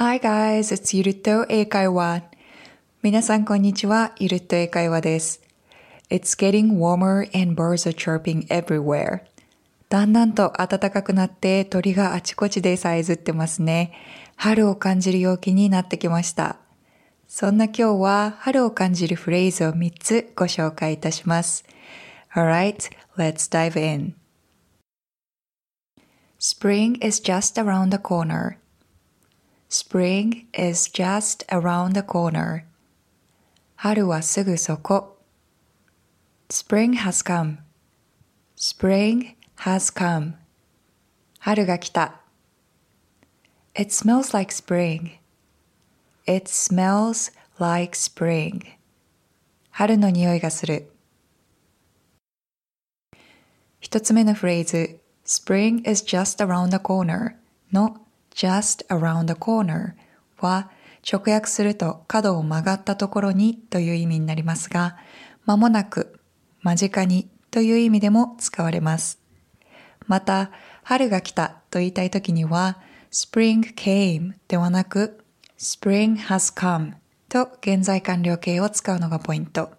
Hi guys, it's ゆるっと英会話。皆さんこんにちは、ゆるっと英会話です。It's getting warmer and birds are chirping everywhere. だんだんと暖かくなって鳥があちこちでさえずってますね。春を感じる陽気になってきました。そんな今日は春を感じるフレーズを3つご紹介いたします。Alright, let's dive in. Spring is just around the corner. Spring is just around the corner. 春はすぐそこ。Spring has come. Spring has come. 春が来た。It smells like spring. It smells like spring. 春の匂いがする。一つ目のフレーズ Spring is just around the corner の just around the corner は直訳すると角を曲がったところにという意味になりますが、間もなく、間近にという意味でも使われます。また、春が来たと言いたいときには、spring came ではなく、spring has come と現在完了形を使うのがポイント。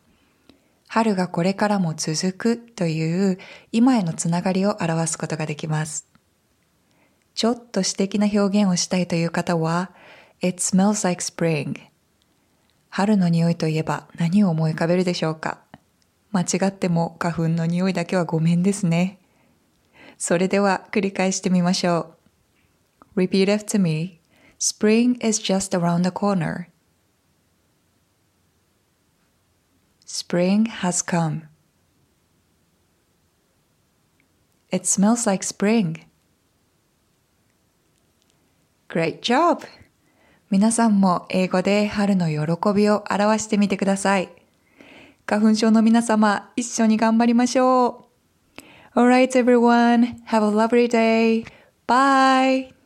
春がこれからも続くという今へのつながりを表すことができます。ちょっと詩的な表現をしたいという方は、It smells like spring. 春の匂いといえば何を思い浮かべるでしょうか間違っても花粉の匂いだけはごめんですね。それでは繰り返してみましょう。Repeat after me. Spring is just around the corner. Spring has come. It smells like spring. Great job! 皆さんも英語で春の喜びを表してみてください。花粉症の皆様、一緒に頑張りましょう。Alright everyone, have a lovely day. Bye!